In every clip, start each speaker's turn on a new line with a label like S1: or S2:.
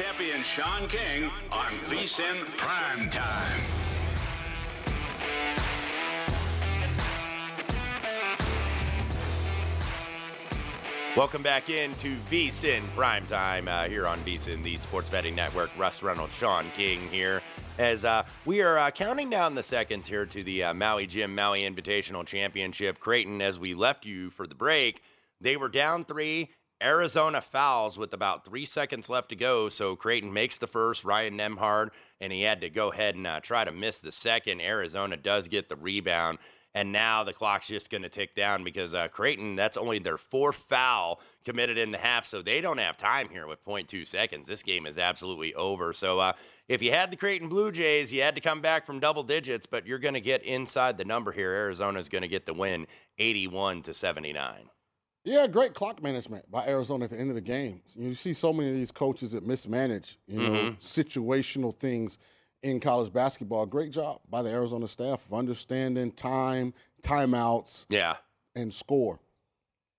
S1: Champion Sean King on VSIN Prime Time.
S2: Welcome back into VSIN Primetime uh, here on VSIN, the Sports Betting Network. Wes Reynolds, Sean King here, as uh, we are uh, counting down the seconds here to the uh, Maui Jim Maui Invitational Championship. Creighton, as we left you for the break, they were down three. Arizona fouls with about three seconds left to go. So Creighton makes the first, Ryan Nembhard, and he had to go ahead and uh, try to miss the second. Arizona does get the rebound. And now the clock's just going to tick down because uh, Creighton, that's only their fourth foul committed in the half. So they don't have time here with 0.2 seconds. This game is absolutely over. So uh, if you had the Creighton Blue Jays, you had to come back from double digits, but you're going to get inside the number here. Arizona's going to get the win 81 to 79.
S3: Yeah, great clock management by Arizona at the end of the game. You see so many of these coaches that mismanage, you know,
S2: Mhm.
S3: situational things in college basketball. Great job by the Arizona staff of understanding time, timeouts,
S2: Yeah.
S3: and score.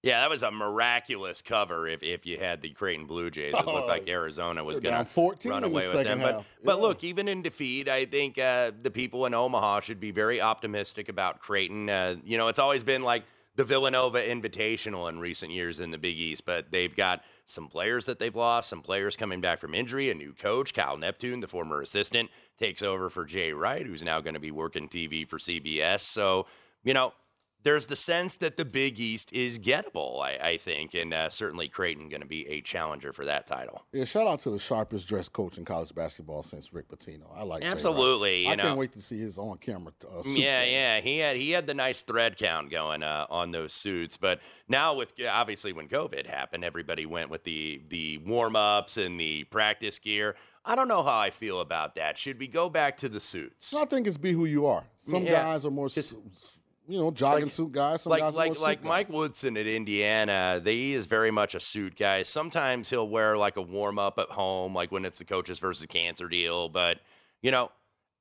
S2: Yeah, that was a miraculous cover if, if you had the Creighton Blue Jays. It looked like Arizona was going to
S3: 14
S2: run away with them. But,
S3: half.
S2: but
S3: Yeah.
S2: look, even in defeat, I think uh, the people in Omaha should be very optimistic about Creighton. Uh, you know, it's always been like the Villanova Invitational in recent years in the Big East, but they've got some players that they've lost, some players coming back from injury, a new coach, Kyle Neptune, the former assistant, takes over for Jay Wright, who's now going to be working TV for CBS. So, you know, there's the sense that the Big East is gettable, I, I think, and uh, certainly Creighton going to be a challenger for that title.
S3: Yeah, shout out to the sharpest dressed coach in college basketball since Rick Pitino. I like.
S2: Absolutely, you
S3: I
S2: know.
S3: can't wait to see his on camera. Uh,
S2: Yeah,
S3: game.
S2: yeah, he had he had the nice thread count going uh, on those suits, but now with obviously when COVID happened, everybody went with the the warm ups and the practice gear. I don't know how I feel about that. Should we go back to the suits?
S3: I think it's be who you are. Some
S2: Yeah.
S3: guys are more, s- you know, jogging suit guys. Some
S2: like
S3: guys
S2: like like
S3: guys.
S2: Mike Woodson at Indiana, they, he is very much a suit guy. Sometimes he'll wear like a warm up at home, like when it's the coaches versus cancer deal. But you know,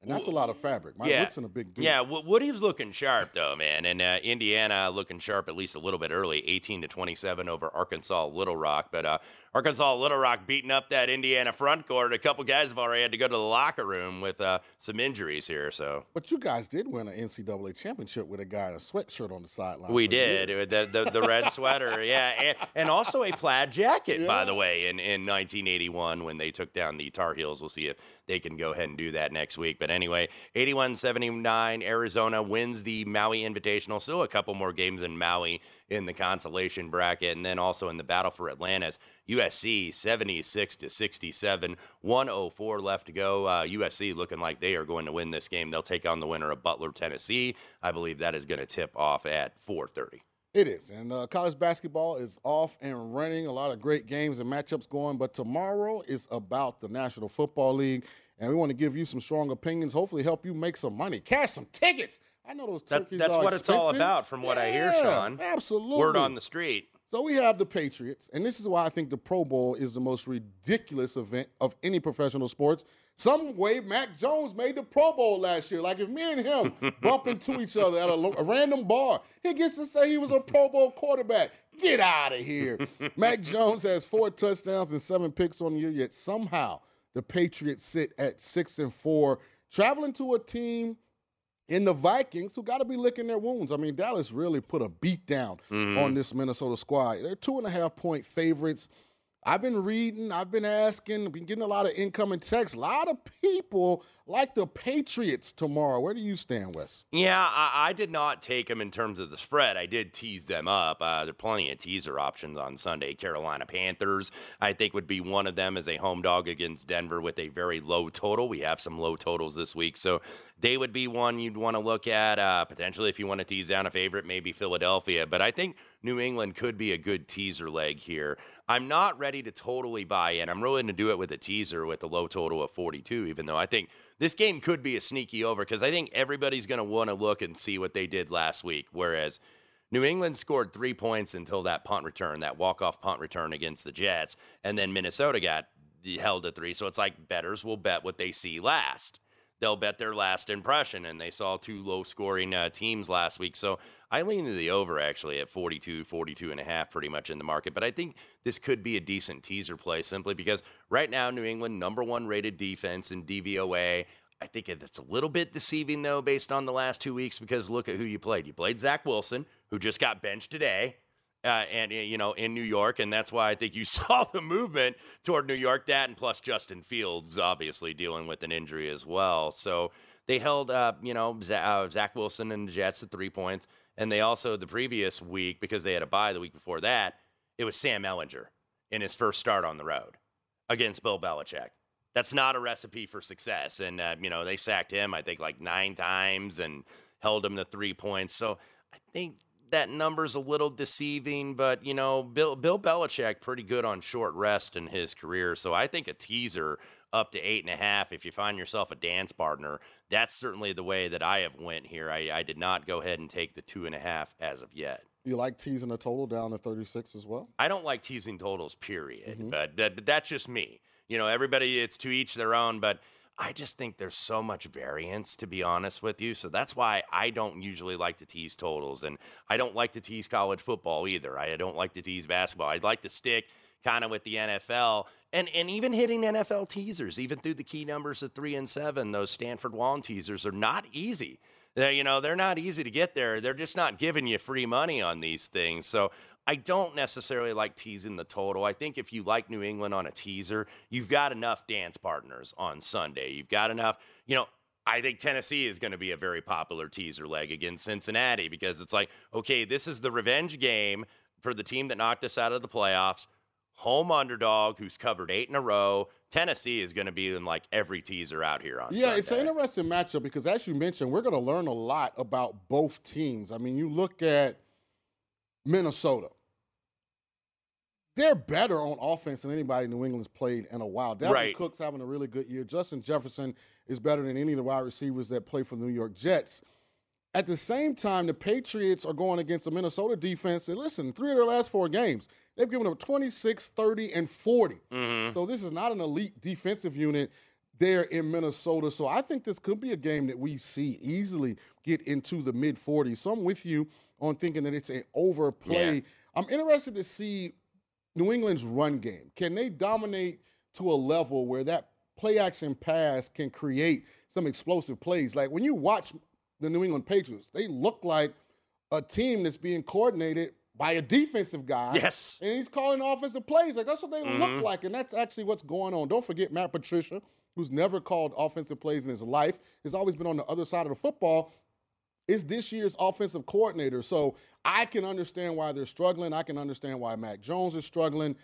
S3: And that's a lot of fabric. Mike
S2: yeah,
S3: Woodson a big dude.
S2: Yeah, Wo- Woody's looking sharp though, man, and uh, Indiana looking sharp at least a little bit early, eighteen to twenty-seven over Arkansas Little Rock. But uh, Arkansas Little Rock beating up that Indiana front court. A couple guys have already had to go to the locker room with uh, some injuries here. So
S3: But you guys did win an NCAA championship with a guy in a sweatshirt on the sideline.
S2: we did the, the the red sweater, yeah, and, and also a plaid jacket, by the way, in in 1981 when they took down the Tar Heels. We'll see if they can go ahead and do that next week. But anyway, 81 79, Arizona wins the Maui Invitational. Still a couple more games in Maui in the consolation bracket. And then also in the battle for Atlantis, USC 76 to 67, 104 left to go. Uh, USC looking like they are going to win this game. They'll take on the winner of Butler, Tennessee. I believe that is going to tip off at 4:30.
S3: It is. And uh, college basketball is off and running. A lot of great games and matchups going. But tomorrow is about the National Football League. And we want to give you some strong opinions, hopefully help you make some money, cash some tickets. I know those turkeys
S2: that, That's what
S3: expensive.
S2: it's all about, from what
S3: yeah,
S2: I hear, Sean.
S3: Absolutely.
S2: Word on the street.
S3: So we have the Patriots, and this is why I think the Pro Bowl is the most ridiculous event of any professional sports. Some way Mac Jones made the Pro Bowl last year. Like if me and him bump into each other at a, a random bar, he gets to say he was a Pro Bowl quarterback. Get out of here. Mac Jones has four touchdowns and seven picks on the year, yet somehow the Patriots sit at six and four, traveling to a team in the Vikings who got to be licking their wounds. I mean, Dallas really put a beat down
S2: Mm-hmm.
S3: on this Minnesota squad. They're two and a half point favorites. I've been reading, I've been asking, been getting a lot of incoming texts. A lot of people like the Patriots tomorrow. Where do you stand, Wes?
S2: Yeah, I, I did not take them in terms of the spread. I did tease them up. Uh, there are plenty of teaser options on Sunday. Carolina Panthers, I think, would be one of them as a home dog against Denver with a very low total. We have some low totals this week, so they would be one you'd want to look at. Uh, potentially, if you want to tease down a favorite, maybe Philadelphia. But I think New England could be a good teaser leg here. I'm not ready to totally buy in. I'm willing to do it with a teaser with a low total of 42, even though I think this game could be a sneaky over because I think everybody's going to want to look and see what they did last week. Whereas New England scored three points until that punt return, that walk-off punt return against the Jets, and then Minnesota got held to three. So it's like betters will bet what they see last. They'll bet their last impression, and they saw two low-scoring uh, teams last week. So I lean to the over actually at 42, 42 and a half, pretty much in the market. But I think this could be a decent teaser play simply because right now New England number one rated defense in DVOA. I think it's a little bit deceiving though, based on the last two weeks, because look at who you played. You played Zach Wilson, who just got benched today. Uh, and you know in New York, and that's why I think you saw the movement toward New York. That and plus Justin Fields, obviously dealing with an injury as well. So they held, uh, you know, uh, Zach Wilson and the Jets at three points, and they also the previous week because they had a bye the week before that, it was Sam Ehlinger in his first start on the road against Bill Belichick. That's not a recipe for success, and uh, you know they sacked him I think like nine times and held him to three points. So I think that number's a little deceiving, but you know, Bill Bill Belichick pretty good on short rest in his career. So I think a teaser up to eight and a half. If you find yourself a dance partner, that's certainly the way that I have went here. I, I did not go ahead and take the two and a half as of yet.
S3: You like teasing a total down to 36 as well?
S2: I don't like teasing totals, period.
S3: Mm-hmm.
S2: But, but but that's just me. You know, everybody it's to each their own. But I just think there's so much variance, to be honest with you. So that's why I don't usually like to tease totals, and I don't like to tease college football either. I don't like to tease basketball. I'd like to stick kind of with the NFL and and even hitting NFL teasers, even through the key numbers of three and seven. Those Stanford Wong teasers are not easy. They're, you know, they're not easy to get there. They're just not giving you free money on these things. So I don't necessarily like teasing the total. I think if you like New England on a teaser, you've got enough dance partners on Sunday. You've got enough, you know, I think Tennessee is going to be a very popular teaser leg against Cincinnati because it's like, okay, this is the revenge game for the team that knocked us out of the playoffs. Home underdog who's covered eight in a row. Tennessee is going to be in like every teaser out here on
S3: Yeah,
S2: Sunday.
S3: it's an interesting matchup because, as you mentioned, we're going to learn a lot about both teams. I mean, you look at Minnesota. They're better on offense than anybody New England's played in a while. Dalvin
S2: Right.
S3: Cook's having a really good year. Justin Jefferson is better than any of the wide receivers that play for the New York Jets. At the same time, the Patriots are going against the Minnesota defense. And listen, three of their last four games, they've given up 26, 30, and 40. Mm-hmm. So this is not an elite defensive unit there in Minnesota. So I think this could be a game that we see easily get into the mid 40s. So I'm with you on thinking that it's an overplay.
S2: Yeah.
S3: I'm interested to see New England's run game. Can they dominate to a level where that play action pass can create some explosive plays? Like when you watch the New England Patriots, they look like a team that's being coordinated by a defensive guy.
S2: Yes.
S3: And he's calling offensive plays. Like that's what they
S2: Mm-hmm.
S3: look like. And that's actually what's going on. Don't forget Matt Patricia who's never called offensive plays in his life, has always been on the other side of the football, is this year's offensive coordinator. So I can understand why they're struggling. I can understand why Mac Jones is struggling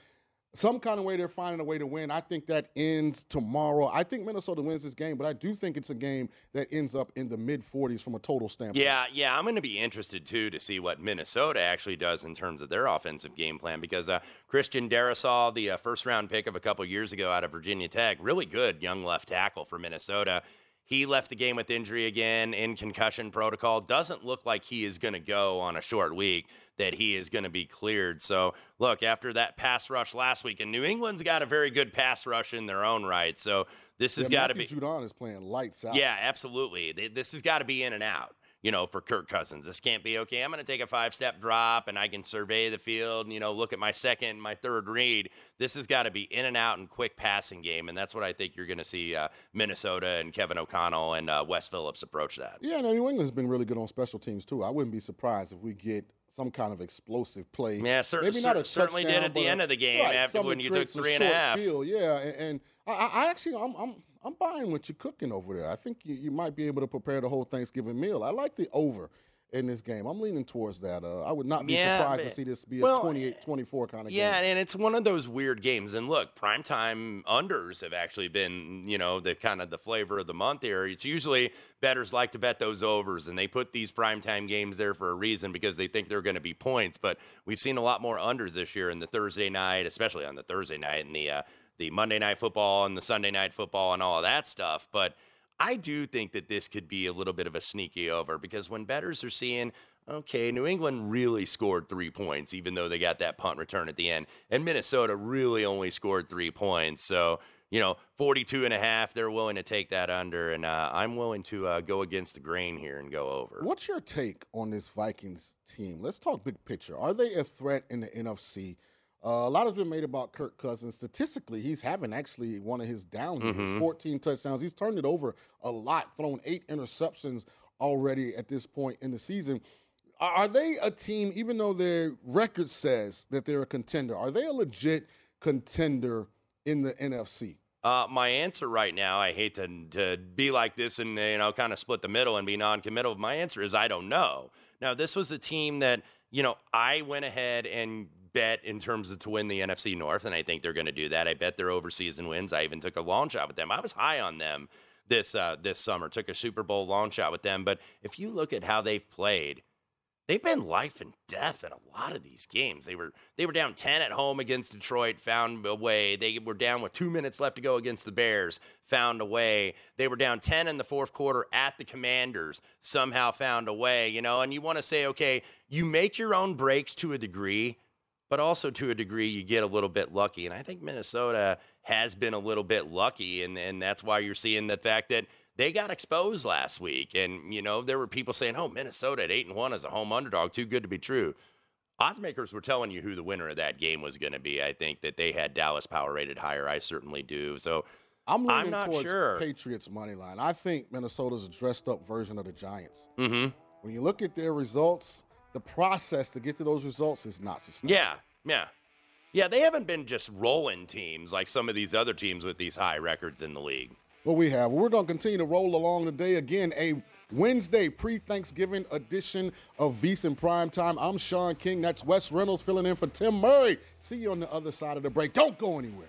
S3: some kind of way they're finding a way to win. I think that ends tomorrow. I think Minnesota wins this game, but I do think it's a game that ends up in the mid 40s from a total standpoint.
S2: Yeah, yeah, I'm going to be interested too to see what Minnesota actually does in terms of their offensive game plan because uh, Christian Darrisaw, the uh, first round pick of a couple years ago out of Virginia Tech, really good young left tackle for Minnesota. He left the game with injury again in concussion protocol. Doesn't look like he is going to go on a short week, that he is going to be cleared. So, look, after that pass rush last week, and New England's got a very good pass rush in their own right. So, this has got to be.
S3: Judon is playing lights out.
S2: Yeah, absolutely. This has got to be in and out you know, for Kirk Cousins. This can't be okay. I'm going to take a five step drop and I can survey the field and, you know, look at my second, my third read. This has got to be in and out and quick passing game. And that's what I think you're going to see uh, Minnesota and Kevin O'Connell and uh, Wes Phillips approach that.
S3: Yeah, no, New England's been really good on special teams, too. I wouldn't be surprised if we get some kind of explosive play.
S2: Yeah, cer- Maybe not cer- certainly did at the end of the game
S3: right,
S2: after when you took three and a half.
S3: Field, yeah, and, and I, I, actually, I'm, I'm I'm buying what you're cooking over there. I think you, you might be able to prepare the whole Thanksgiving meal. I like the over in this game. I'm leaning towards that. Uh, I would not be yeah, surprised but, to see this be a 28-24 kind of
S2: yeah,
S3: game.
S2: Yeah, and it's one of those weird games. And look, primetime unders have actually been, you know, the kind of the flavor of the month here. It's usually betters like to bet those overs, and they put these primetime games there for a reason because they think they're going to be points. But we've seen a lot more unders this year in the Thursday night, especially on the Thursday night and the uh, – the Monday night football and the Sunday night football and all of that stuff. But I do think that this could be a little bit of a sneaky over because when betters are seeing, okay, New England really scored three points, even though they got that punt return at the end, and Minnesota really only scored three points. So, you know, 42 and a half, they're willing to take that under, and uh, I'm willing to uh, go against the grain here and go over.
S3: What's your take on this Vikings team? Let's talk big picture. Are they a threat in the NFC? Uh, a lot has been made about Kirk Cousins. Statistically, he's having actually one of his down years, mm-hmm. 14 touchdowns. He's turned it over a lot, thrown eight interceptions already at this point in the season. Are they a team, even though their record says that they're a contender, are they a legit contender in the NFC?
S2: Uh, my answer right now, I hate to, to be like this and you know kind of split the middle and be non-committal. My answer is I don't know. Now, this was a team that you know I went ahead and bet in terms of to win the NFC North, and I think they're going to do that. I bet their overseason wins. I even took a long shot with them. I was high on them this uh, this summer. Took a Super Bowl long shot with them. But if you look at how they've played, they've been life and death in a lot of these games. They were they were down 10 at home against Detroit, found a way. They were down with 2 minutes left to go against the Bears, found a way. They were down 10 in the fourth quarter at the Commanders, somehow found a way, you know. And you want to say, okay, you make your own breaks to a degree, but also to a degree you get a little bit lucky. And I think Minnesota has been a little bit lucky, and, and that's why you're seeing the fact that they got exposed last week. And, you know, there were people saying, oh, Minnesota at 8 and 1 as a home underdog, too good to be true. Odds makers were telling you who the winner of that game was going to be. I think that they had Dallas power rated higher. I certainly do. So
S3: I'm leaning
S2: I'm not
S3: towards
S2: sure.
S3: Patriots money line. I think Minnesota's a dressed up version of the Giants.
S2: Mm-hmm.
S3: When you look at their results, the process to get to those results is not sustainable.
S2: Yeah, yeah. Yeah, they haven't been just rolling teams like some of these other teams with these high records in the league.
S3: Well, we have. We're going to continue to roll along today. Again, a Wednesday pre Thanksgiving edition of VSiN Prime Time. I'm Sean King. That's Wes Reynolds filling in for Tim Murray. See you on the other side of the break. Don't go anywhere.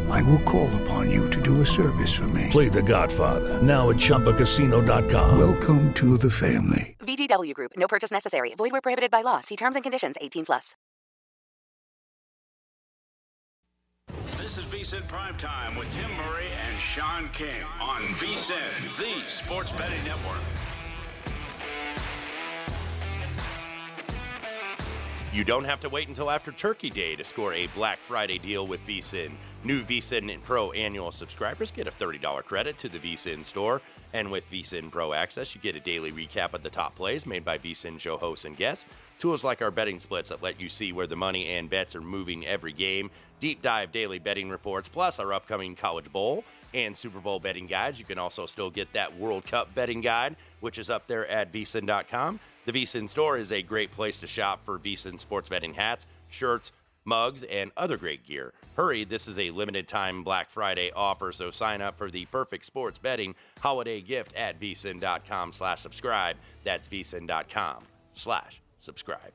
S4: I will call upon you to do a service for me.
S5: Play The Godfather now at ChumbaCasino.com.
S4: Welcome to the family.
S6: VGW Group. No purchase necessary. Void where prohibited by law. See terms and conditions. 18 plus.
S1: This is VSIN Primetime with Tim Murray and Sean King on VSIN, the Sports Betting Network.
S2: You don't have to wait until after Turkey Day to score a Black Friday deal with VSIN. New VSIN Pro annual subscribers get a $30 credit to the VSIN store. And with VSIN Pro Access, you get a daily recap of the top plays made by VSIN show hosts and guests. Tools like our betting splits that let you see where the money and bets are moving every game. Deep dive daily betting reports, plus our upcoming College Bowl and Super Bowl betting guides. You can also still get that World Cup betting guide, which is up there at VSIN.com. The VSIN store is a great place to shop for VSIN sports betting hats, shirts, mugs, and other great gear. Hurry, this is a limited time Black Friday offer, so sign up for the perfect sports betting holiday gift at vsin.com slash subscribe. That's vsin.com slash subscribe.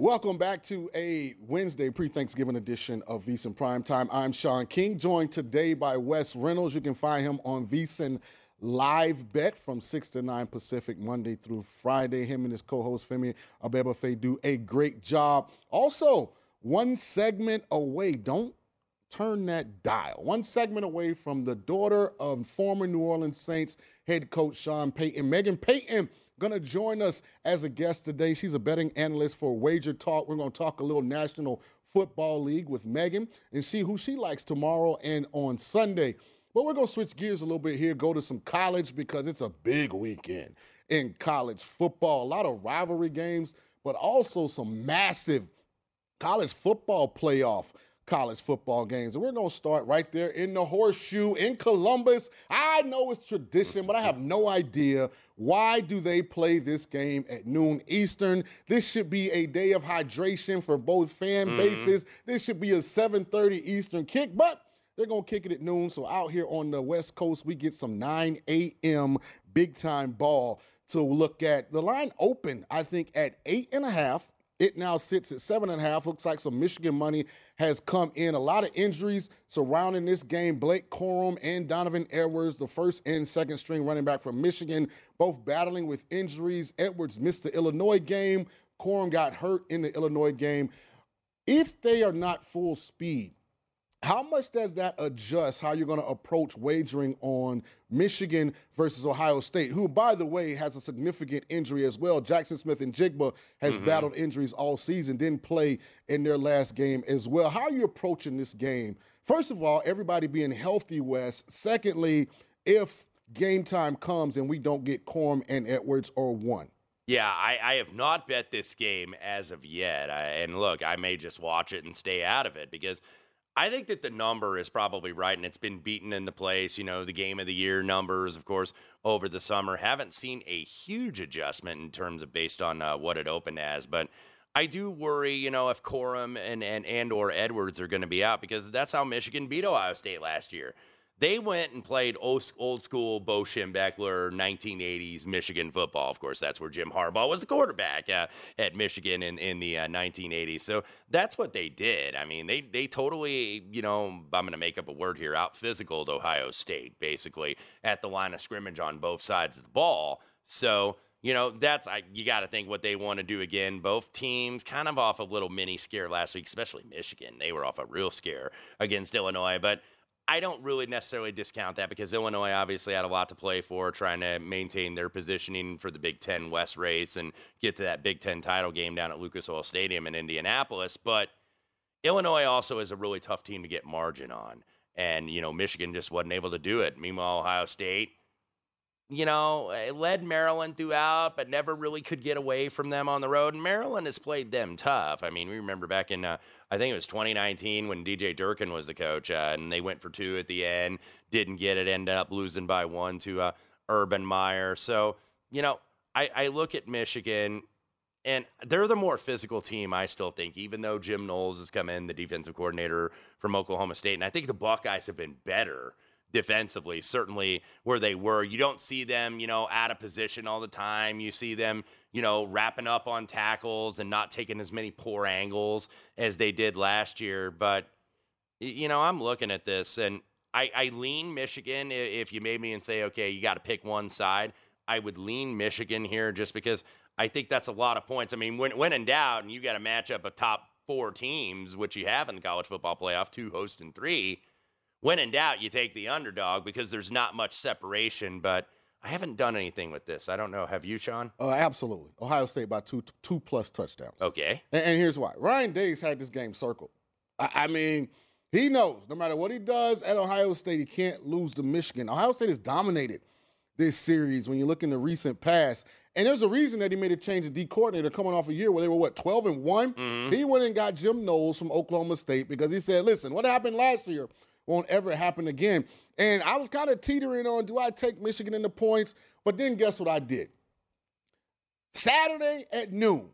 S3: Welcome back to a Wednesday pre-Thanksgiving edition of VSIN Primetime. I'm Sean King, joined today by Wes Reynolds. You can find him on VSIN live bet from 6 to 9 Pacific, Monday through Friday. Him and his co host, Femi Abebefe, do a great job. Also, one segment away. Don't turn that dial. One segment away from the daughter of former New Orleans Saints head coach Sean Payton. Megan Payton going to join us as a guest today. She's a betting analyst for Wager Talk. We're going to talk a little National Football League with Megan and see who she likes tomorrow and on Sunday. But we're going to switch gears a little bit here, go to some college because it's a big weekend in college football. A lot of rivalry games, but also some massive college football playoff college football games. And we're going to start right there in the horseshoe in Columbus. I know it's tradition, but I have no idea why do they play this game at noon Eastern. This should be a day of hydration for both fan mm-hmm. bases. This should be a 7:30 Eastern kick, but they're going to kick it at noon. So out here on the West Coast, we get some 9 a.m. big time ball to look at. The line open, I think, at eight and a half. It now sits at seven and a half. Looks like some Michigan money has come in. A lot of injuries surrounding this game. Blake Corum and Donovan Edwards, the first and second string running back from Michigan, both battling with injuries. Edwards missed the Illinois game. Corum got hurt in the Illinois game. If they are not full speed, how much does that adjust how you're going to approach wagering on Michigan versus Ohio State, who, by the way, has a significant injury as well? Jackson Smith-Njigba has mm-hmm. battled injuries all season, didn't play in their last game as well. How are you approaching this game? First of all, everybody being healthy, Wes. Secondly, if game time comes and we don't get Corum and Edwards or one.
S2: Yeah, I, I, have not bet this game as of yet. I, and look, I may just watch it and stay out of it because – I think that the number is probably right, and it's been beaten into place. You know, the game of the year numbers, of course, over the summer haven't seen a huge adjustment in terms of based on uh, what it opened as, but. I do worry, you know, if Corum and and and or Edwards are going to be out because that's how Michigan beat Ohio State last year. They went and played old, school Bo Schembechler 1980s Michigan football. Of course, that's where Jim Harbaugh was the quarterback uh, at Michigan in, in the uh, 1980s. So that's what they did. I mean, they, they totally, you know, I'm going to make up a word here, out physical Ohio State, basically, at the line of scrimmage on both sides of the ball. So, you know, that's I, you got to think what they want to do again. Both teams kind of off a little mini scare last week, especially Michigan. They were off a real scare against Illinois, but I don't really necessarily discount that because Illinois obviously had a lot to play for, trying to maintain their positioning for the Big Ten West race and get to that Big Ten title game down at Lucas Oil Stadium in Indianapolis. But Illinois also is a really tough team to get margin on. And, you know, Michigan just wasn't able to do it. Meanwhile, Ohio State, you know, led Maryland throughout, but never really could get away from them on the road. And Maryland has played them tough. I mean, we remember back in, uh, I think it was 2019 when DJ Durkin was the coach, uh, and they went for two at the end, didn't get it, ended up losing by one to uh, Urban Meyer. So, you know, I, I look at Michigan, and they're the more physical team, I still think, even though Jim Knowles has come in, the defensive coordinator from Oklahoma State. And I think the Buckeyes have been better defensively, certainly where they were. You don't see them, you know, out of position all the time. You see them, you know, wrapping up on tackles and not taking as many poor angles as they did last year. But, you know, I'm looking at this and I, I lean Michigan. If you made me and say, okay, you got to pick one side, I would lean Michigan here just because I think that's a lot of points. I mean, when, when in doubt and you got a matchup of top four teams, which you have in the college football playoff, two host and three, when in doubt, you take the underdog because there's not much separation. But I haven't done anything with this. I don't know. Have you, Sean?
S3: Uh, absolutely. Ohio State by two two plus touchdowns.
S2: Okay.
S3: And, and here's why. Ryan Day's had this game circled. I, I, mean, he knows no matter what he does at Ohio State, he can't lose to Michigan. Ohio State has dominated this series when you look in the recent past. And there's a reason that he made a change of D coordinator coming off a year where they were what 12 and one.
S2: Mm-hmm.
S3: He went and got Jim Knowles from Oklahoma State because he said, "Listen, what happened last year won't ever happen again. And I was kind of teetering on do I take Michigan in the points? But then guess what I did? Saturday at noon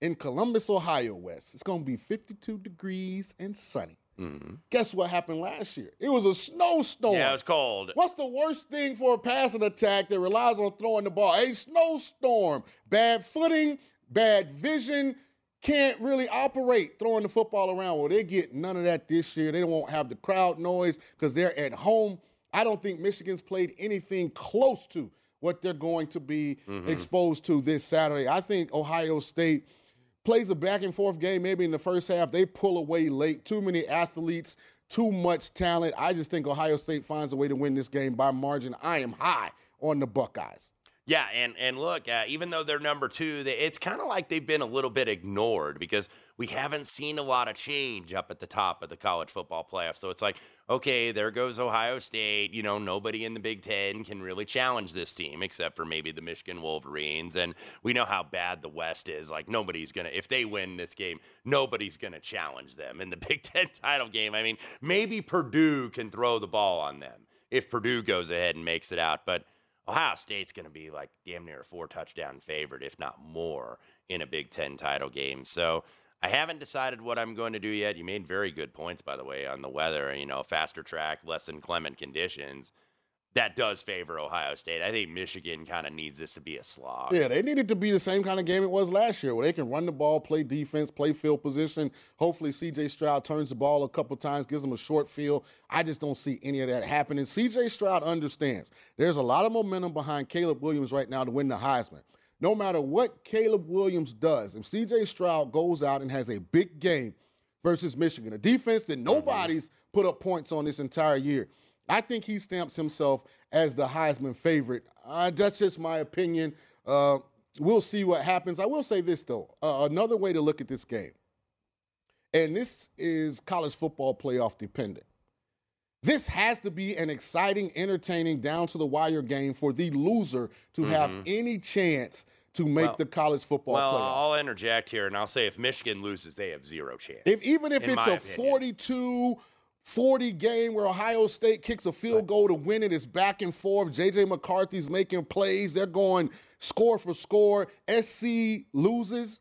S3: in Columbus, Ohio, Wes, it's going to be 52 degrees and sunny.
S2: Mm-hmm.
S3: Guess what happened last year? It was a snowstorm.
S2: Yeah, it was cold.
S3: What's the worst thing for a passing attack that relies on throwing the ball? A snowstorm. Bad footing, bad vision, can't really operate throwing the football around. Well, they get none of that this year. They won't have the crowd noise because they're at home. I don't think Michigan's played anything close to what they're going to be
S2: Mm-hmm.
S3: exposed to this Saturday. I think Ohio State plays a back and forth game maybe in the first half. They pull away late. Too many athletes, too much talent. I just think Ohio State finds a way to win this game by margin. I am high on the Buckeyes.
S2: Yeah, and and look, uh, even though they're number two, they, it's kind of like they've been a little bit ignored because we haven't seen a lot of change up at the top of the college football playoff. So it's like, okay, there goes Ohio State. You know, nobody in the Big Ten can really challenge this team except for maybe the Michigan Wolverines. And we know how bad the West is. Like nobody's gonna, if they win this game, nobody's gonna challenge them in the Big Ten title game. I mean, maybe Purdue can throw the ball on them if Purdue goes ahead and makes it out, but. Ohio State's going to be like damn near a four touchdown favorite, if not more, in a Big Ten title game. So I haven't decided what I'm going to do yet. You made very good points, by the way, on the weather. You know, faster track, less inclement conditions. That does favor Ohio State. I think Michigan kind of needs this to be a slog.
S3: Yeah, they need it to be the same kind of game it was last year, where they can run the ball, play defense, play field position. Hopefully, C.J. Stroud turns the ball a couple times, gives them a short field. I just don't see any of that happening. C.J. Stroud understands there's a lot of momentum behind Caleb Williams right now to win the Heisman. No matter what Caleb Williams does, if C.J. Stroud goes out and has a big game versus Michigan, a defense that mm-hmm. nobody's put up points on this entire year. I think he stamps himself as the Heisman favorite. Uh, that's just my opinion. Uh, we'll see what happens. I will say this, though. Uh, another way to look at this game, and this is college football playoff dependent. This has to be an exciting, entertaining, down to the wire game for the loser to have any chance to make
S2: Well-
S3: the college football
S2: Well,
S3: playoff.
S2: I'll interject here and I'll say if Michigan loses, they have zero chance.
S3: If even if it's a
S2: opinion.
S3: 42 40 game where Ohio State kicks a field goal to win it, it's back and forth. JJ McCarthy's making plays. They're going score for score. SC loses.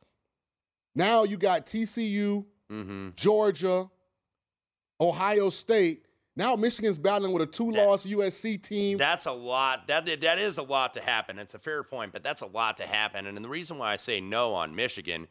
S3: Now you got TCU,
S2: Mm-hmm.
S3: Georgia, Ohio State. Now Michigan's battling with a two-loss USC team.
S2: That's a lot. That that is a lot to happen. It's a fair point, but that's a lot to happen. And the reason why I say no on Michigan,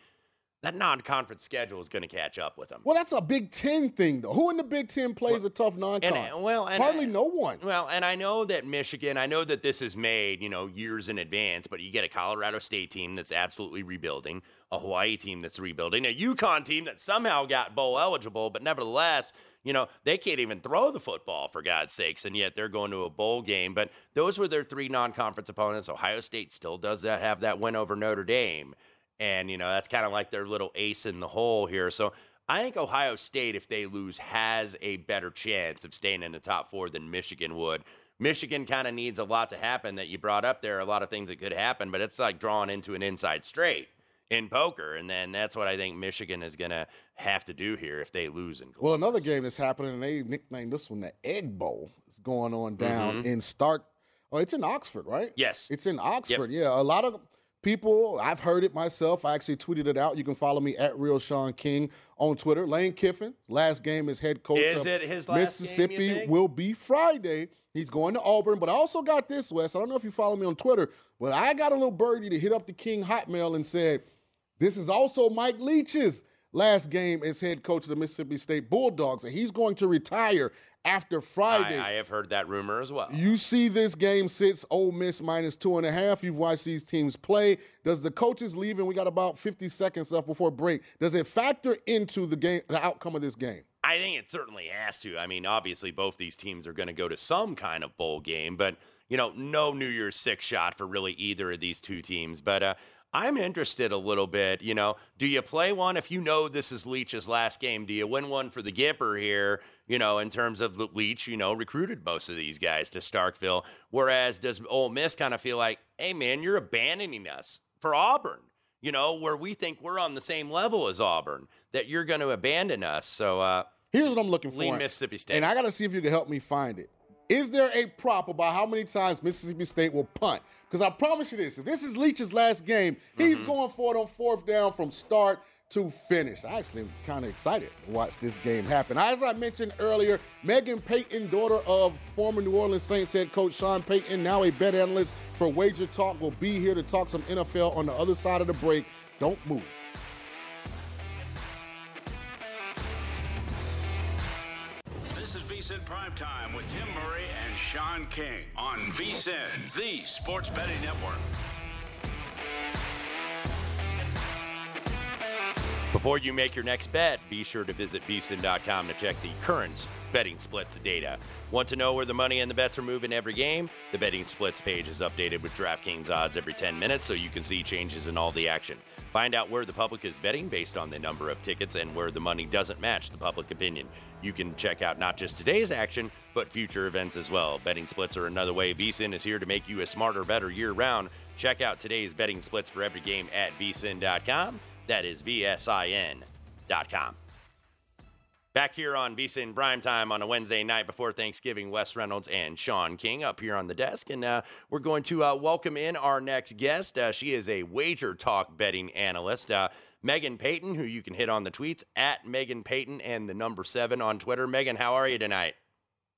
S2: that non-conference schedule is going to catch up with them.
S3: well, that's a Big Ten thing, though. Who in the Big Ten plays a tough non-con?
S2: And, uh, well, and
S3: hardly
S2: I-
S3: no one.
S2: Well, and I know that Michigan, I know that this is made, you know, years in advance, but you get a Colorado State team that's absolutely rebuilding, a Hawaii team that's rebuilding, a UConn team that somehow got bowl eligible, but nevertheless, You know, they can't even throw the football for God's sakes, and yet they're going to a bowl game. But those were their three non-conference opponents. Ohio State still does that have that win over Notre Dame, and you know that's kind of like their little ace in the hole here. So I think Ohio State, if they lose, has a better chance of staying in the top four than Michigan would. Michigan kind of needs a lot to happen that you brought up there, a lot of things that could happen, but it's like drawing into an inside straight in poker. And then that's what I think Michigan is going to have to do here if they lose in Columbus.
S3: Well, another game that's happening, and they nicknamed this one the Egg Bowl. It's going on down
S2: Mhm.
S3: in Stark. Oh, it's in Oxford, right?
S2: Yes.
S3: It's in Oxford. Yeah, a lot of people. I've heard it myself. I actually tweeted it out. You can follow me at Real Sean King on Twitter. Lane Kiffin, last game as head coach
S2: Is
S3: of
S2: it his game,
S3: Mississippi
S2: think?
S3: will be Friday. He's going to Auburn, but I also got this, Wes. I don't know if you follow me on Twitter, but I got a little birdie to hit up the King Hotmail and said, "This is also Mike Leach's last game as head coach of the Mississippi State Bulldogs, and he's going to retire after Friday."
S2: I, I have heard that rumor as well.
S3: You see this game sits Ole Miss minus two and a half. You've watched these teams play. Does the coaches leaving? We got about 50 seconds left before break. Does it factor into the game, the outcome of this game?
S2: I think it certainly has to. I mean, obviously, both these teams are going to go to some kind of bowl game, but, you know, no New Year's Six shot for really either of these two teams. But uh, I'm interested a little bit. You know, do you play one if you know this is Leach's last game? Do you win one for the Gipper here? You know, in terms of the Leach, you know, recruited most of these guys to Starkville. Whereas, does Ole Miss kind of feel like, hey, man, you're abandoning us for Auburn? You know, where we think we're on the same level as Auburn, that you're going to abandon us. So, uh,
S3: Here's what I'm looking for.
S2: Lean Mississippi State.
S3: And I got to see if you can help me find it. Is there a prop about how many times Mississippi State will punt? Because I promise you this: if this is Leach's last game, he's
S2: Mm-hmm.
S3: going for it on fourth down from start to finish. I actually am kind of excited to watch this game happen. As I mentioned earlier, Megan Payton, daughter of former New Orleans Saints head coach Sean Payton, now a bet analyst for Wager Talk, will be here to talk some NFL on the other side of the break. Don't move.
S1: Sean King on VSIN, the sports betting network.
S2: Before you make your next bet, be sure to visit vsin.com to check the current betting splits data. Want to know where the money and the bets are moving every game? The betting splits page is updated with DraftKings odds every 10 minutes so you can see changes in all the action. Find out where the public is betting based on the number of tickets and where the money doesn't match the public opinion. You can check out not just today's action, but future events as well. Betting splits are another way VSIN is here to make you a smarter, better year round. Check out today's betting splits for every game at vsin.com. That is VSIN.com. Back here on VSIN Prime Time on a Wednesday night before Thanksgiving, Wes Reynolds and Sean King up here on the desk. And uh, we're going to uh, welcome in our next guest. Uh, she is a wager talk betting analyst, uh, Megan Payton, who you can hit on the tweets at Megan Payton and the number seven on Twitter. Megan, how are you tonight?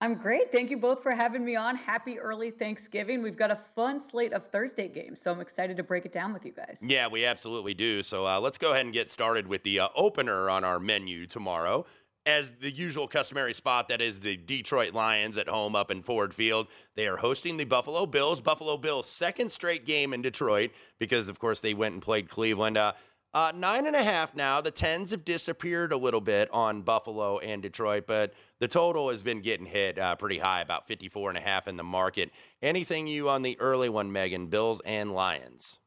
S7: I'm great. Thank you both for having me on. Happy early Thanksgiving. We've got a fun slate of Thursday games, so I'm excited to break it down with you guys.
S2: Yeah, we absolutely do. So uh, let's go ahead and get started with the uh, opener on our menu tomorrow. As the usual customary spot, that is the Detroit Lions at home up in Ford Field. They are hosting the Buffalo Bills. Buffalo Bills' second straight game in Detroit because, of course, they went and played Cleveland. Uh, uh, nine and a half now. The tens have disappeared a little bit on Buffalo and Detroit, but the total has been getting hit uh, pretty high, about 54 and a half in the market. Anything you on the early one, Megan? Bills and Lions.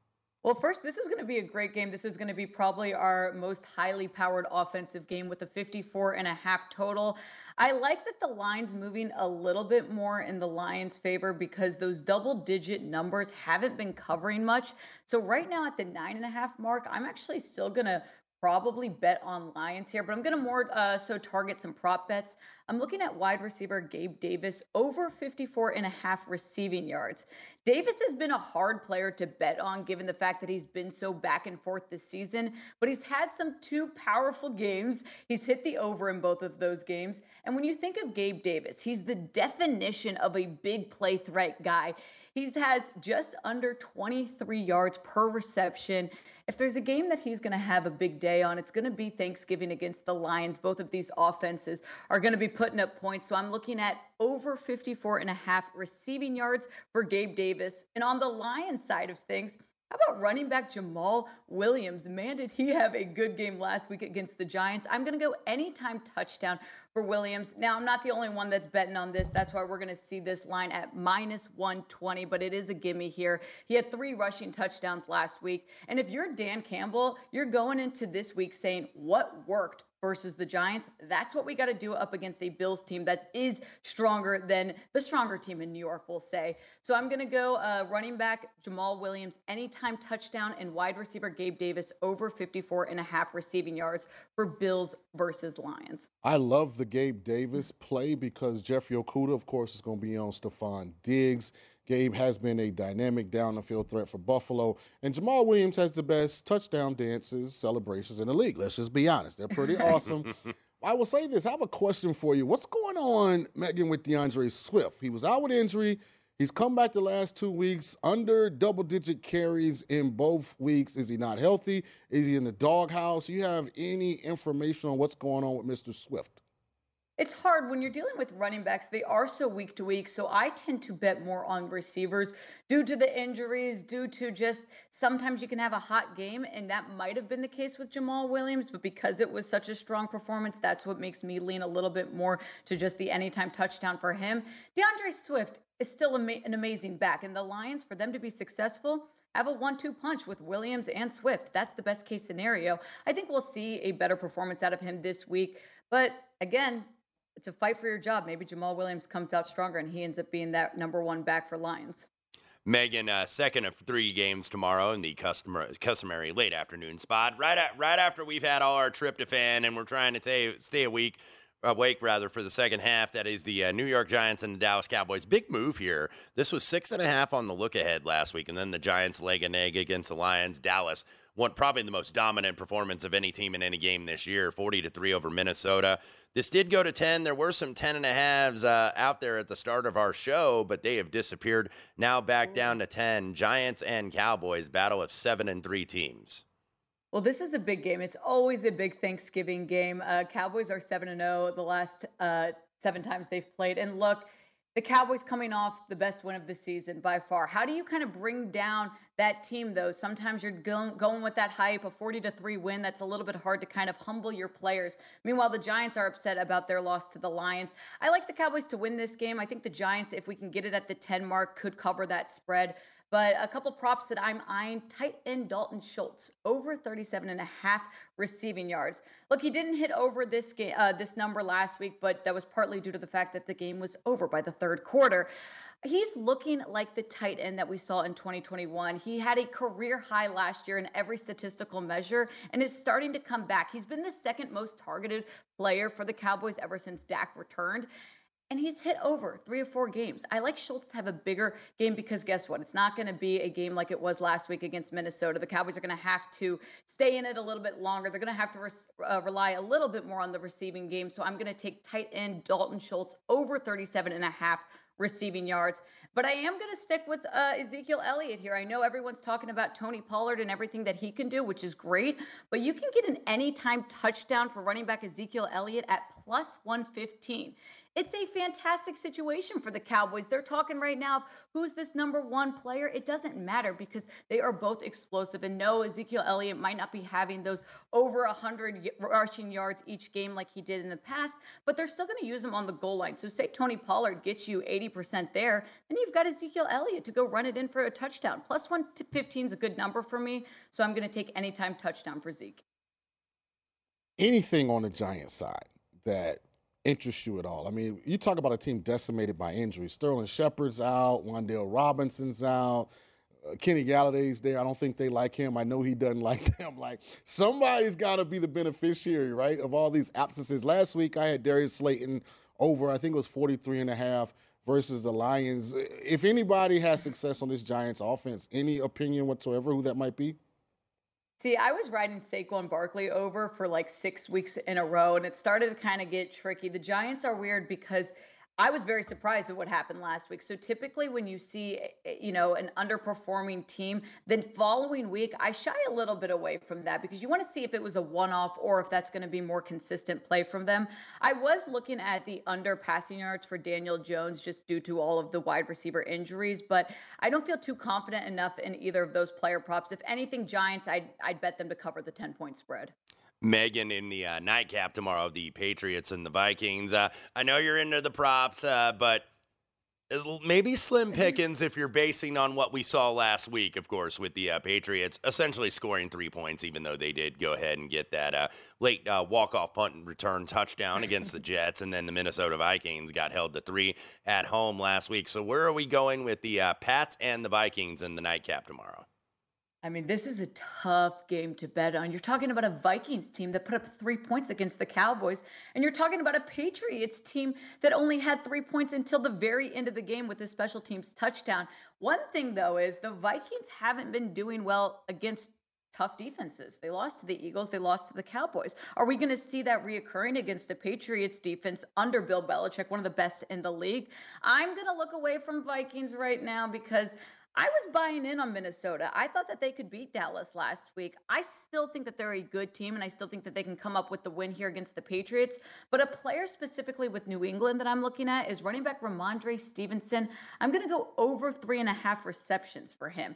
S7: Well, first, this is going to be a great game. This is going to be probably our most highly powered offensive game with a 54 and a half total. I like that the line's moving a little bit more in the Lions' favor because those double digit numbers haven't been covering much. So, right now at the nine and a half mark, I'm actually still going to probably bet on Lions here, but I'm going to more uh, so target some prop bets. I'm looking at wide receiver Gabe Davis over 54 and a half receiving yards. Davis has been a hard player to bet on given the fact that he's been so back and forth this season, but he's had some two powerful games. He's hit the over in both of those games. And when you think of Gabe Davis, he's the definition of a big play threat guy. He's had just under 23 yards per reception. If there's a game that he's going to have a big day on, it's going to be Thanksgiving against the Lions. Both of these offenses are going to be putting up points. So I'm looking at over 54 and a half receiving yards for Gabe Davis. And on the Lions side of things, How about running back Jamaal Williams? Man, did he have a good game last week against the Giants? I'm going to go anytime touchdown for Williams. Now, I'm not the only one that's betting on this. That's why we're going to see this line at minus 120, but it is a gimme here. He had three rushing touchdowns last week. And if you're Dan Campbell, you're going into this week saying what worked versus the Giants. That's what we got to do up against a Bills team that is stronger than the stronger team in New York, we'll say. So I'm going to go uh, running back Jamaal Williams, anytime touchdown, and wide receiver Gabe Davis over 54 and a half receiving yards for Bills versus Lions.
S3: I love the Gabe Davis play because Jeffrey Okudah, of course, is going to be on Stefon Diggs. Gabe has been a dynamic down the field threat for Buffalo. And Jamaal Williams has the best touchdown dances, celebrations in the league. Let's just be honest. They're pretty awesome. I will say this I have a question for you. What's going on, Megan, with D'Andre Swift? He was out with injury. He's come back the last two weeks under double digit carries in both weeks. Is he not healthy? Is he in the doghouse? You have any information on what's going on with Mr. Swift?
S7: It's hard when you're dealing with running backs. They are so week to week. So I tend to bet more on receivers due to the injuries, due to just sometimes you can have a hot game. And that might have been the case with Jamaal Williams. But because it was such a strong performance, that's what makes me lean a little bit more to just the anytime touchdown for him. D'Andre Swift is still an amazing back. And the Lions, for them to be successful, have a one two punch with Williams and Swift. That's the best case scenario. I think we'll see a better performance out of him this week. But again, it's a fight for your job. Maybe Jamaal Williams comes out stronger and he ends up being that number one back for Lions.
S2: Megan, uh, second of three games tomorrow in the customer, customary late afternoon spot. Right at, right after we've had all our tryptophan and we're trying to stay, stay awake, awake rather for the second half. That is the uh, New York Giants and the Dallas Cowboys. Big move here. This was six and a half on the look ahead last week, and then the Giants leg an egg against the Lions. Dallas won probably the most dominant performance of any team in any game this year, forty to three over Minnesota. This did go to 10. There were some 10 and a halves uh, out there at the start of our show, but they have disappeared. Now back down to 10. Giants and Cowboys, battle of seven and three teams.
S7: Well, this is a big game. It's always a big Thanksgiving game. Uh, Cowboys are 7 and 0 the last uh, seven times they've played. And look, the Cowboys coming off the best win of the season by far. How do you kind of bring down that team though? Sometimes you're going, going with that hype, a 40 to 3 win. That's a little bit hard to kind of humble your players. Meanwhile, the Giants are upset about their loss to the Lions. I like the Cowboys to win this game. I think the Giants, if we can get it at the 10 mark, could cover that spread. But a couple props that I'm eyeing tight end Dalton Schultz over 37 and a half receiving yards. Look, he didn't hit over this game, uh, this number last week, but that was partly due to the fact that the game was over by the third quarter. He's looking like the tight end that we saw in 2021. He had a career high last year in every statistical measure and is starting to come back. He's been the second most targeted player for the Cowboys ever since Dak returned and he's hit over three or four games. I like Schultz to have a bigger game because guess what? It's not going to be a game like it was last week against Minnesota. The Cowboys are going to have to stay in it a little bit longer. They're going to have to res- uh, rely a little bit more on the receiving game. So I'm going to take tight end Dalton Schultz over 37 and a half receiving yards. But I am going to stick with uh, Ezekiel Elliott here. I know everyone's talking about Tony Pollard and everything that he can do, which is great. But you can get an anytime touchdown for running back Ezekiel Elliott at plus 115. It's a fantastic situation for the Cowboys. They're talking right now who's this number one player. It doesn't matter because they are both explosive. And no, Ezekiel Elliott might not be having those over 100 rushing yards each game like he did in the past, but they're still going to use him on the goal line. So, say Tony Pollard gets you 80% there, then you've got Ezekiel Elliott to go run it in for a touchdown. Plus 115 is a good number for me. So, I'm going to take anytime touchdown for Zeke.
S3: Anything on the Giants side that interest you at all? I mean, you talk about a team decimated by injuries. Sterling Shepard's out, Wan'Dale Robinson's out. Uh, Kenny Golladay's there. I don't think they like him. I know he doesn't like them. Like somebody's got to be the beneficiary, right, of all these absences. Last week I had Darius Slayton over. I think it was 43 and a half versus the Lions. If anybody has success on this Giants offense, any opinion whatsoever who that might be?
S7: See, I was riding Saquon Barkley over for like six weeks in a row, and it started to kind of get tricky. The Giants are weird because I was very surprised at what happened last week. So typically when you see eh, you know an underperforming team, then following week I shy a little bit away from that because you want to see if it was a one-off or if that's going to be more consistent play from them. I was looking at the under passing yards for Daniel Jones just due to all of the wide receiver injuries, but I don't feel too confident enough in either of those player props. If anything Giants, I'd I'd bet them to cover the 10 point spread.
S2: Megan in the uh, nightcap tomorrow, of the Patriots and the Vikings. Uh, I know you're into the props, uh, but maybe slim pickings if you're basing on what we saw last week, of course, with the uh, Patriots essentially scoring three points, even though they did go ahead and get that uh, late uh, walk-off punt and return touchdown against the Jets, and then the Minnesota Vikings got held to three at home last week. So where are we going with the uh, Pats and the Vikings in the nightcap tomorrow?
S7: I mean, this is a tough game to bet on. You're talking about a Vikings team that put up three points against the Cowboys, and you're talking about a Patriots team that only had three points until the very end of the game with the special teams touchdown. One thing, though, is the Vikings haven't been doing well against tough defenses. They lost to the Eagles, they lost to the Cowboys. Are we going to see that reoccurring against a Patriots defense under Bill Belichick, one of the best in the league? I'm going to look away from Vikings right now because I was buying in on Minnesota. I thought that they could beat Dallas last week. I still think that they're a good team, and I still think that they can come up with the win here against the Patriots. But a player specifically with New England that I'm looking at is running back Rhamondre Stevenson. I'm going to go over three and a half receptions for him.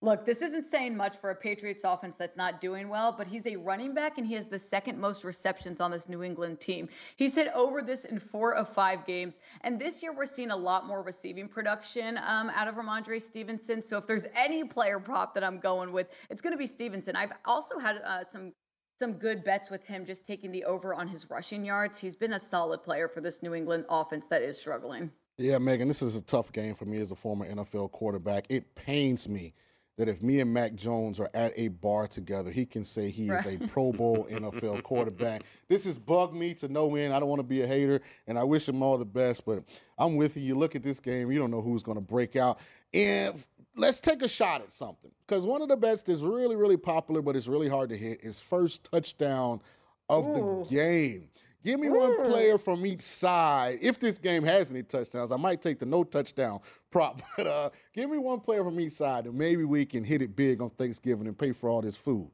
S7: Look, this isn't saying much for a Patriots offense that's not doing well, but he's a running back and he has the second most receptions on this New England team. He's hit over this in four of five games. And this year, we're seeing a lot more receiving production um, out of Rhamondre Stevenson. So if there's any player prop that I'm going with, it's going to be Stevenson. I've also had uh, some some good bets with him just taking the over on his rushing yards. He's been a solid player for this New England offense that is struggling.
S3: Yeah, Megan, this is a tough game for me as a former NFL quarterback. It pains me that if me and Mac Jones are at a bar together, he can say he right. is a Pro Bowl NFL quarterback. This has bugged me to no end. I don't want to be a hater, and I wish him all the best, but I'm with you. You look at this game, you don't know who's going to break out. And let's take a shot at something because one of the bets that's really, really popular, but it's really hard to hit is first touchdown of Ooh. the game. Give me one player from each side. If this game has any touchdowns, I might take the no touchdown prop. But uh, give me one player from each side, and maybe we can hit it big on Thanksgiving and pay for all this food.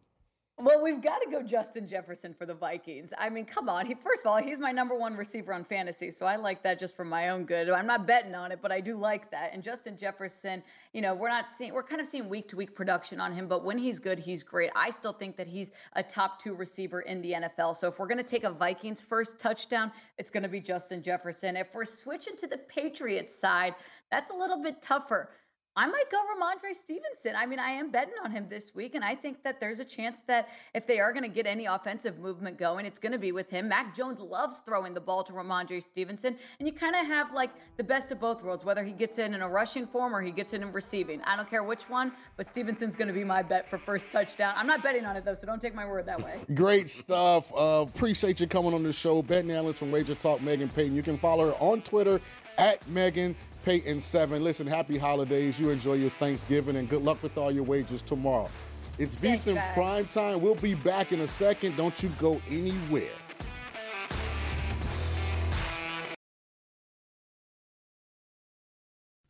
S7: Well, we've got to go Justin Jefferson for the Vikings. I mean, come on. He, first of all, he's my number one receiver on fantasy, so I like that just for my own good. I'm not betting on it, but I do like that. And Justin Jefferson, you know, we're not seeing, we're kind of seeing week to week production on him, but when he's good, he's great. I still think that he's a top two receiver in the NFL. So if we're going to take a Vikings first touchdown, it's going to be Justin Jefferson. If we're switching to the Patriots side, that's a little bit tougher. I might go Rhamondre Stevenson. I mean, I am betting on him this week, and I think that there's a chance that if they are going to get any offensive movement going, it's going to be with him. Mac Jones loves throwing the ball to Rhamondre Stevenson, and you kind of have like the best of both worlds, whether he gets in in a rushing form or he gets in in receiving. I don't care which one, but Stevenson's going to be my bet for first touchdown. I'm not betting on it though, so don't take my word that way.
S3: Great stuff. Uh, appreciate you coming on the show, betting analyst from Wager Talk, Megan Payton. You can follow her on Twitter at Megan Payton 7. Listen, happy holidays. You enjoy your Thanksgiving and good luck with all your wages tomorrow. It's VSIN Prime Time. We'll be back in a second. Don't you go anywhere.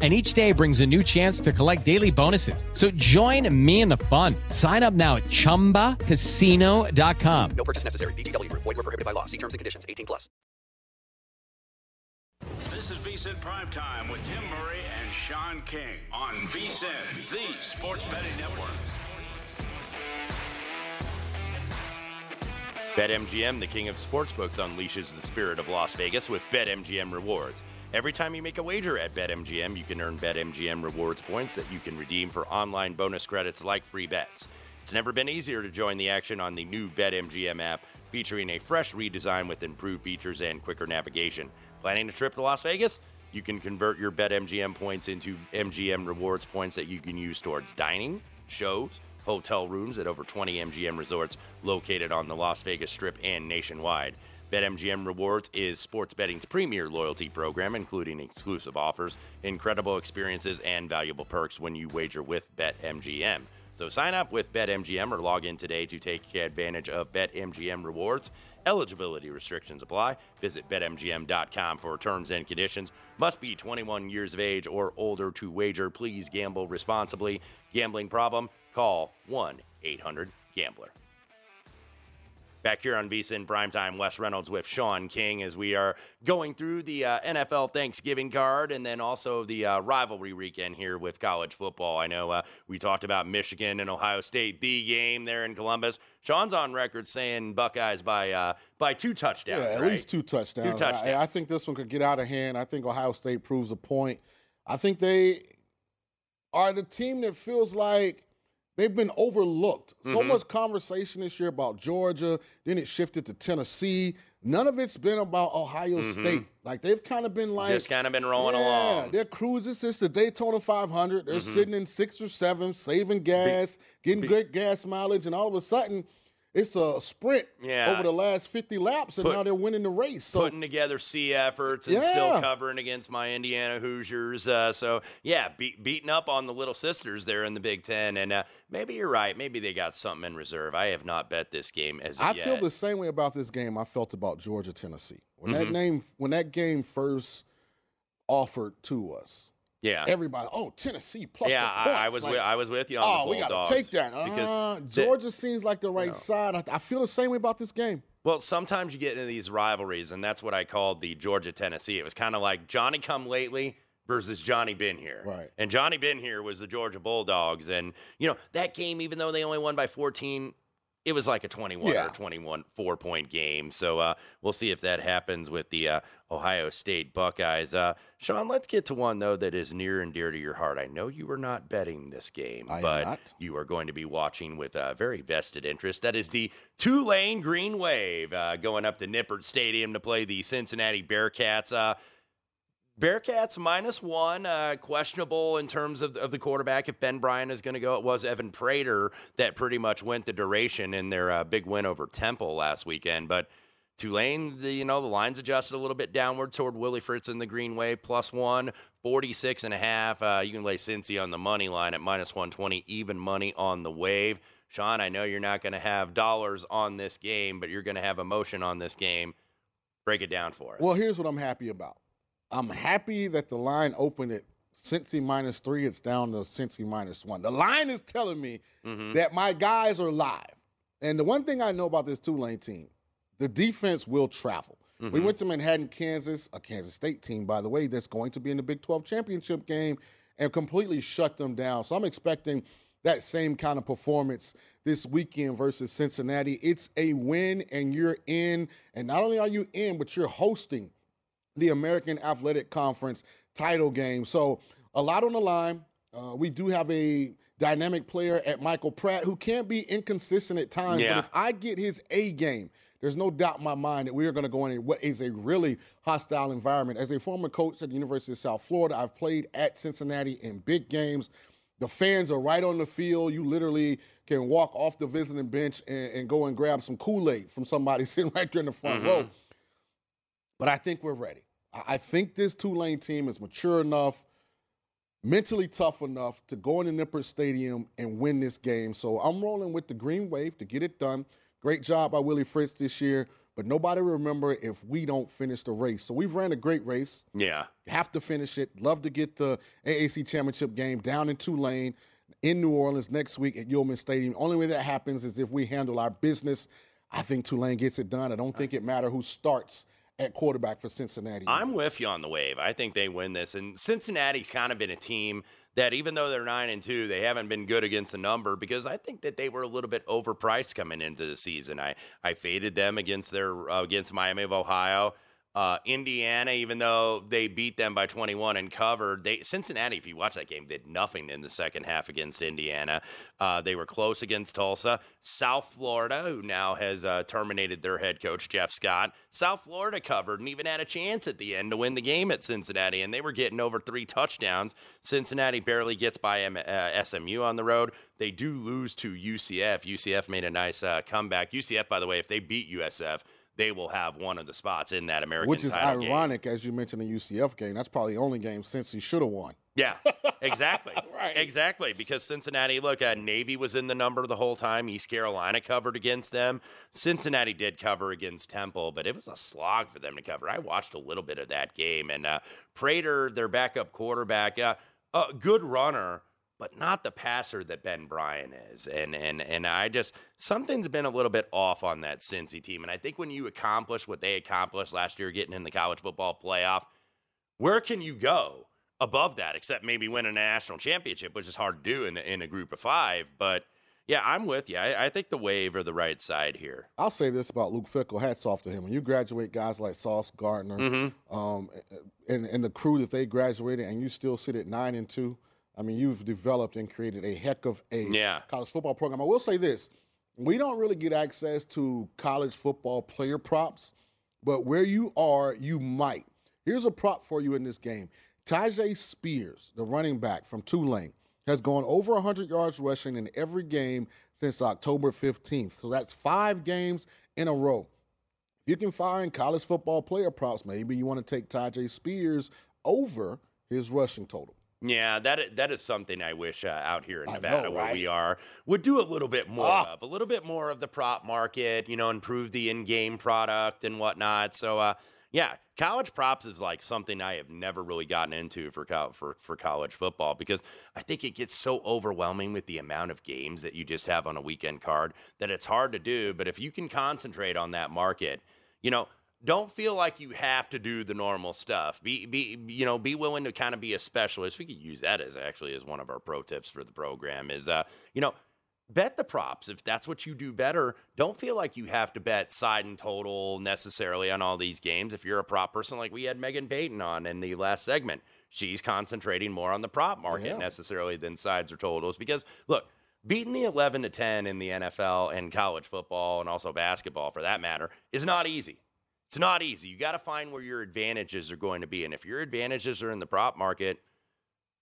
S8: and each day brings a new chance to collect daily bonuses. So join me in the fun. Sign up now at ChumbaCasino.com.
S9: No purchase necessary. VGW. Void were prohibited by law. See terms and conditions. 18 plus.
S1: This is VSIN Primetime with Tim Murray and Sean King on VSIN, the Sports Betting Network.
S2: BetMGM, the king of sportsbooks, unleashes the spirit of Las Vegas with BetMGM rewards. Every time you make a wager at BetMGM, you can earn BetMGM rewards points that you can redeem for online bonus credits like free bets. It's never been easier to join the action on the new BetMGM app, featuring a fresh redesign with improved features and quicker navigation. Planning a trip to Las Vegas? You can convert your BetMGM points into MGM rewards points that you can use towards dining, shows, hotel rooms at over 20 MGM resorts located on the Las Vegas Strip and nationwide. BetMGM Rewards is sports betting's premier loyalty program, including exclusive offers, incredible experiences, and valuable perks when you wager with BetMGM. So sign up with BetMGM or log in today to take advantage of BetMGM rewards. Eligibility restrictions apply. Visit BetMGM.com for terms and conditions. Must be 21 years of age or older to wager. Please gamble responsibly. Gambling problem? Call 1 800 Gambler. Back here on VSIN Primetime, Wes Reynolds with Sean King as we are going through the uh, NFL Thanksgiving card and then also the uh, rivalry weekend here with college football. I know uh, we talked about Michigan and Ohio State, the game there in Columbus. Sean's on record saying Buckeyes by uh, by two touchdowns.
S3: Yeah, at
S2: right?
S3: least two touchdowns.
S2: Two touchdowns.
S3: I, I think this one could get out of hand. I think Ohio State proves a point. I think they are the team that feels like they've been overlooked. So
S2: Mhm.
S3: much conversation this year about Georgia, then it shifted to Tennessee. None of it's been about Ohio
S2: Mhm.
S3: State. Like they've kind of been like
S2: Just kind of been rolling
S3: yeah,
S2: along.
S3: They're cruising since the Daytona 500. They're
S2: Mhm.
S3: sitting in six or seven, saving gas, getting
S2: be-
S3: good gas mileage, and all of a sudden, it's a sprint
S2: Yeah.
S3: over the last 50 laps, and
S2: Put-
S3: now they're winning the race. So
S2: putting together C efforts and still covering against my Indiana Hoosiers. Uh, so yeah, be- beating up on the little sisters there in the Big Ten. And uh, maybe you're right. Maybe they got something in reserve. I have not bet this game as
S3: I
S2: yet.
S3: feel the same way about this game I felt about Georgia Tennessee. When that
S2: Mhm.
S3: name when that game first offered to us.
S2: Yeah.
S3: Everybody, oh Tennessee plus
S2: yeah,
S3: the
S2: I,
S3: points.
S2: I was
S3: Like,
S2: with, I was with you on
S3: oh,
S2: the
S3: we got to take that.
S2: because
S3: Uh,
S2: the-
S3: Georgia seems like the right
S2: No.
S3: side. I, I feel the same way about this game.
S2: Well, sometimes you get into these rivalries, and that's what I called the Georgia Tennessee. It was kind of like Johnny come lately versus Johnny been here.
S3: Right.
S2: And Johnny been here was the Georgia Bulldogs. And, you know, that game, even though they only won by 14, it was like a 21
S3: Yeah.
S2: or 21 four point game. So uh, we'll see if that happens with the uh, Ohio State Buckeyes. Uh, Sean, let's get to one, though, that is near and dear to your heart. I know you were not betting this game,
S3: I
S2: but you are going to be watching with a very vested interest. That is the Tulane Green Wave uh, going up to Nippert Stadium to play the Cincinnati Bearcats. Bearcats minus one, uh, questionable in terms of, of the quarterback. If Ben Bryant is going to go, it was Evan Prater that pretty much went the duration in their uh, big win over Temple last weekend. But Tulane, the, you know, the lines adjusted a little bit downward toward Willie Fritz in the green wave, plus one, 46 and a half. Uh, you can lay Cincy on the money line at minus 120, even money on the wave. Sean, I know you're not going to have dollars on this game, but you're going to have emotion on this game. Break it down for us.
S3: Well, here's what I'm happy about. I'm happy that the line opened at Cincy minus three. It's down to Cincy minus one. The line is telling me
S2: Mhm.
S3: that my guys are live. And the one thing I know about this Tulane team, the defense will travel. We
S2: Mhm.
S3: went to Manhattan, Kansas, a Kansas State team, by the way, that's going to be in the Big 12 championship game and completely shut them down. So I'm expecting that same kind of performance this weekend versus Cincinnati. It's a win and you're in. And not only are you in, but you're hosting the American Athletic Conference title game. So a lot on the line. Uh, we do have a dynamic player at Michael Pratt who can't be inconsistent at times.
S2: Yeah.
S3: But if I get his A game, there's no doubt in my mind that we are going to go in what is a really hostile environment. As a former coach at the University of South Florida, I've played at Cincinnati in big games. The fans are right on the field. You literally can walk off the visiting bench and, and go and grab some Kool Aid from somebody sitting right there in the front
S2: Mhm.
S3: row. But I think we're ready. I think this Tulane team is mature enough, mentally tough enough to go in the Nippert Stadium and win this game. So I'm rolling with the Green Wave to get it done. Great job by Willie Fritz this year, but nobody will remember if we don't finish the race. So we've ran a great race.
S2: Yeah.
S3: Have to finish it. Love to get the AAC championship game down in Tulane, in New Orleans next week at Yulman Stadium. Only way that happens is if we handle our business. I think Tulane gets it done. I don't think it matter who starts at quarterback for Cincinnati.
S2: I'm with you on the wave. I think they win this. And Cincinnati's kind of been a team that even though they're nine and two, they haven't been good against the number because I think that they were a little bit overpriced coming into the season. I I faded them against their uh, against Miami of Ohio. Uh, Indiana, even though they beat them by 21 and covered, they Cincinnati, if you watch that game, did nothing in the second half against Indiana. Uh, they were close against Tulsa. South Florida, who now has uh, terminated their head coach Jeff Scott, South Florida covered and even had a chance at the end to win the game at Cincinnati, and they were getting over three touchdowns. Cincinnati barely gets by M- uh, SMU on the road. They do lose to UCF. UCF made a nice uh, comeback. UCF, by the way, if they beat USF they will have one of the spots in that American
S3: Which is
S2: title game.
S3: ironic, as you mentioned the UCF game. That's probably the only game since he should have won.
S2: Yeah, exactly. right. Exactly. Because Cincinnati, look, uh, Navy was in the number the whole time. East Carolina covered against them. Cincinnati did cover against Temple, but it was a slog for them to cover. I watched a little bit of that game. And uh, Prater, their backup quarterback, uh, a good runner, but not the passer that Ben Bryant is. And and and I just something's been a little bit off on that Cincy team. And I think when you accomplish what they accomplished last year, getting in the college football playoff, where can you go above that except maybe win a national championship, which is hard to do in, in a group of five? But yeah, I'm with you. I, I think the wave are the right side here.
S3: I'll say this about Luke Fickell. Hats off to him. When you graduate guys like Sauce Gardner
S2: Mm-hmm.
S3: um, and, and the crew that they graduated, and you still sit at nine and two, I mean, you've developed and created a heck of a
S2: Yeah.
S3: college football program. I will say this we don't really get access to college football player props, but where you are, you might. Here's a prop for you in this game Tyjae Spears, the running back from Tulane, has gone over 100 yards rushing in every game since October 15th. So that's five games in a row. If you can find college football player props, maybe you want to take Tyjae Spears over his rushing total.
S2: Yeah, that that is something I wish uh, out here in
S3: I
S2: Nevada,
S3: know,
S2: where we are, would do a little bit more
S3: Ah.
S2: of, a little bit more of the prop market, you know, improve the in-game product and whatnot. So, uh, yeah, college props is like something I have never really gotten into for co- for for college football because I think it gets so overwhelming with the amount of games that you just have on a weekend card that it's hard to do. But if you can concentrate on that market, you know don't feel like you have to do the normal stuff. Be be you know be willing to kind of be a specialist. We could use that as actually as one of our pro tips for the program. Is uh you know bet the props if that's what you do better. Don't feel like you have to bet side and total necessarily on all these games. If you're a prop person like we had Megan Payton on in the last segment, she's concentrating more on the prop market
S3: Yeah.
S2: necessarily than sides or totals because look. Beating the 11 to 10 in the NFL and college football and also basketball for that matter is not easy. It's not easy. You got to find where your advantages are going to be. And if your advantages are in the prop market,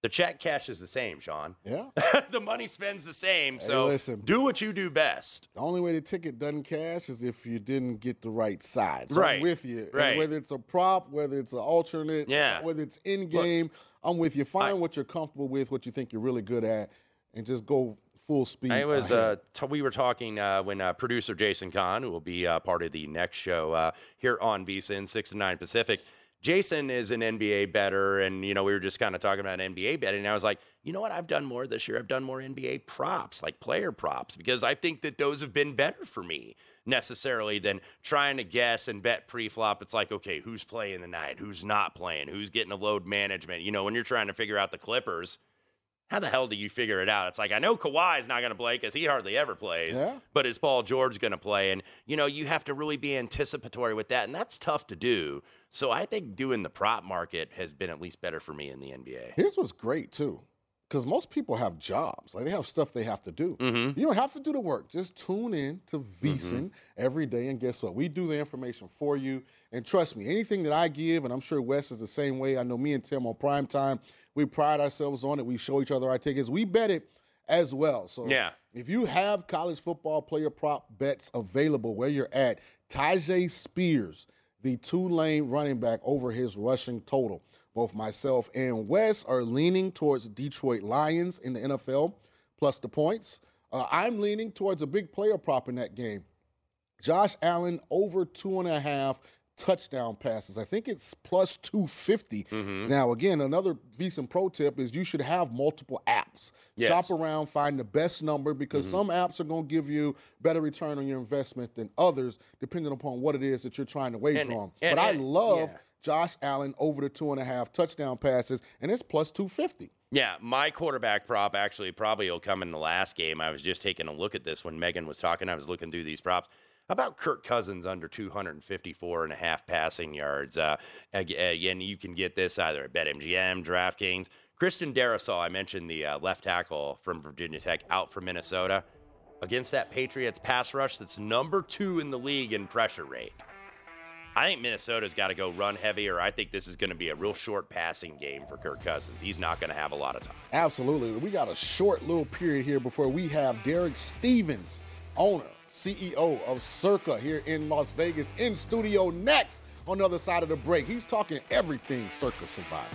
S2: the check cash is the same, Sean.
S3: Yeah.
S2: the money spends the same.
S3: Hey,
S2: So
S3: listen.
S2: do what you do best.
S3: The only way the ticket doesn't cash is if you didn't get the right side. So
S2: Right,
S3: I'm with you. And
S2: right.
S3: whether it's a prop, whether it's an alternate,
S2: Yeah.
S3: whether it's in game, I'm with you. Find what you're comfortable with, what you think you're really good at, and just go full speed.
S2: I was uh, t- we were talking uh, when uh, producer Jason Kahn, who will be uh, part of the next show uh, here on VSIN six and nine Pacific. Jason is an NBA bettor, and you know we were just kind of talking about NBA betting. And I was like, you know what? I've done more this year. I've done more NBA props, like player props, because I think that those have been better for me necessarily than trying to guess and bet pre-flop. It's like, okay, who's playing the night? Who's not playing? Who's getting a load management? You know, when you're trying to figure out the Clippers how the hell do you figure it out? It's like I know Kawhi's not going to play because he hardly ever plays.
S3: Yeah.
S2: But is Paul George going to play? And you know you have to really be anticipatory with that, and that's tough to do. So I think doing the prop market has been at least better for me in the NBA.
S3: Here's what's great too. because most people have jobs. Like they have stuff they have to do.
S2: Mm-hmm.
S3: You don't have to do the work. Just tune in to VSIN every day, and guess what? We do the information for you. And trust me, anything that I give, and I'm sure Wes is the same way. I know me and Tim on prime time, we pride ourselves on it. We show each other our tickets. We bet it as well. So
S2: Yeah.
S3: if you have college football player prop bets available where you're at, Tyjae Spears, the Tulane running back over his rushing total. Both myself and Wes are leaning towards Detroit Lions in the NFL plus the points. Uh, I'm leaning towards a big player prop in that game. Josh Allen over two and a half touchdown passes. I think it's plus 250.
S2: Mm-hmm.
S3: Now, again, another decent pro tip is you should have multiple apps.
S2: Yes.
S3: Shop around, find the best number because some apps are going to give you better return on your investment than others, depending upon what it is that you're trying to wager
S2: And-
S3: on.
S2: and-
S3: but I love
S2: yeah.
S3: Josh Allen over the two and a half touchdown passes, and it's plus 250.
S2: Yeah, my quarterback prop actually probably will come in the last game. I was just taking a look at this when Megan was talking. I was looking through these props. About Kirk Cousins under 254 and a half passing yards? Uh, again, you can get this either at BetMGM, DraftKings. Christian Darrisaw, I mentioned the uh, left tackle from Virginia Tech out for Minnesota. Against that Patriots pass rush that's number two in the league in pressure rate. I think Minnesota's got to go run heavier. I think this is going to be a real short passing game for Kirk Cousins. He's not going to have a lot of time.
S3: Absolutely. We got a short little period here before we have Derek Stevens, owner, CEO of Circa here in Las Vegas, in studio next on the other side of the break. He's talking everything Circa survived.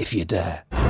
S10: if you dare.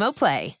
S11: Play.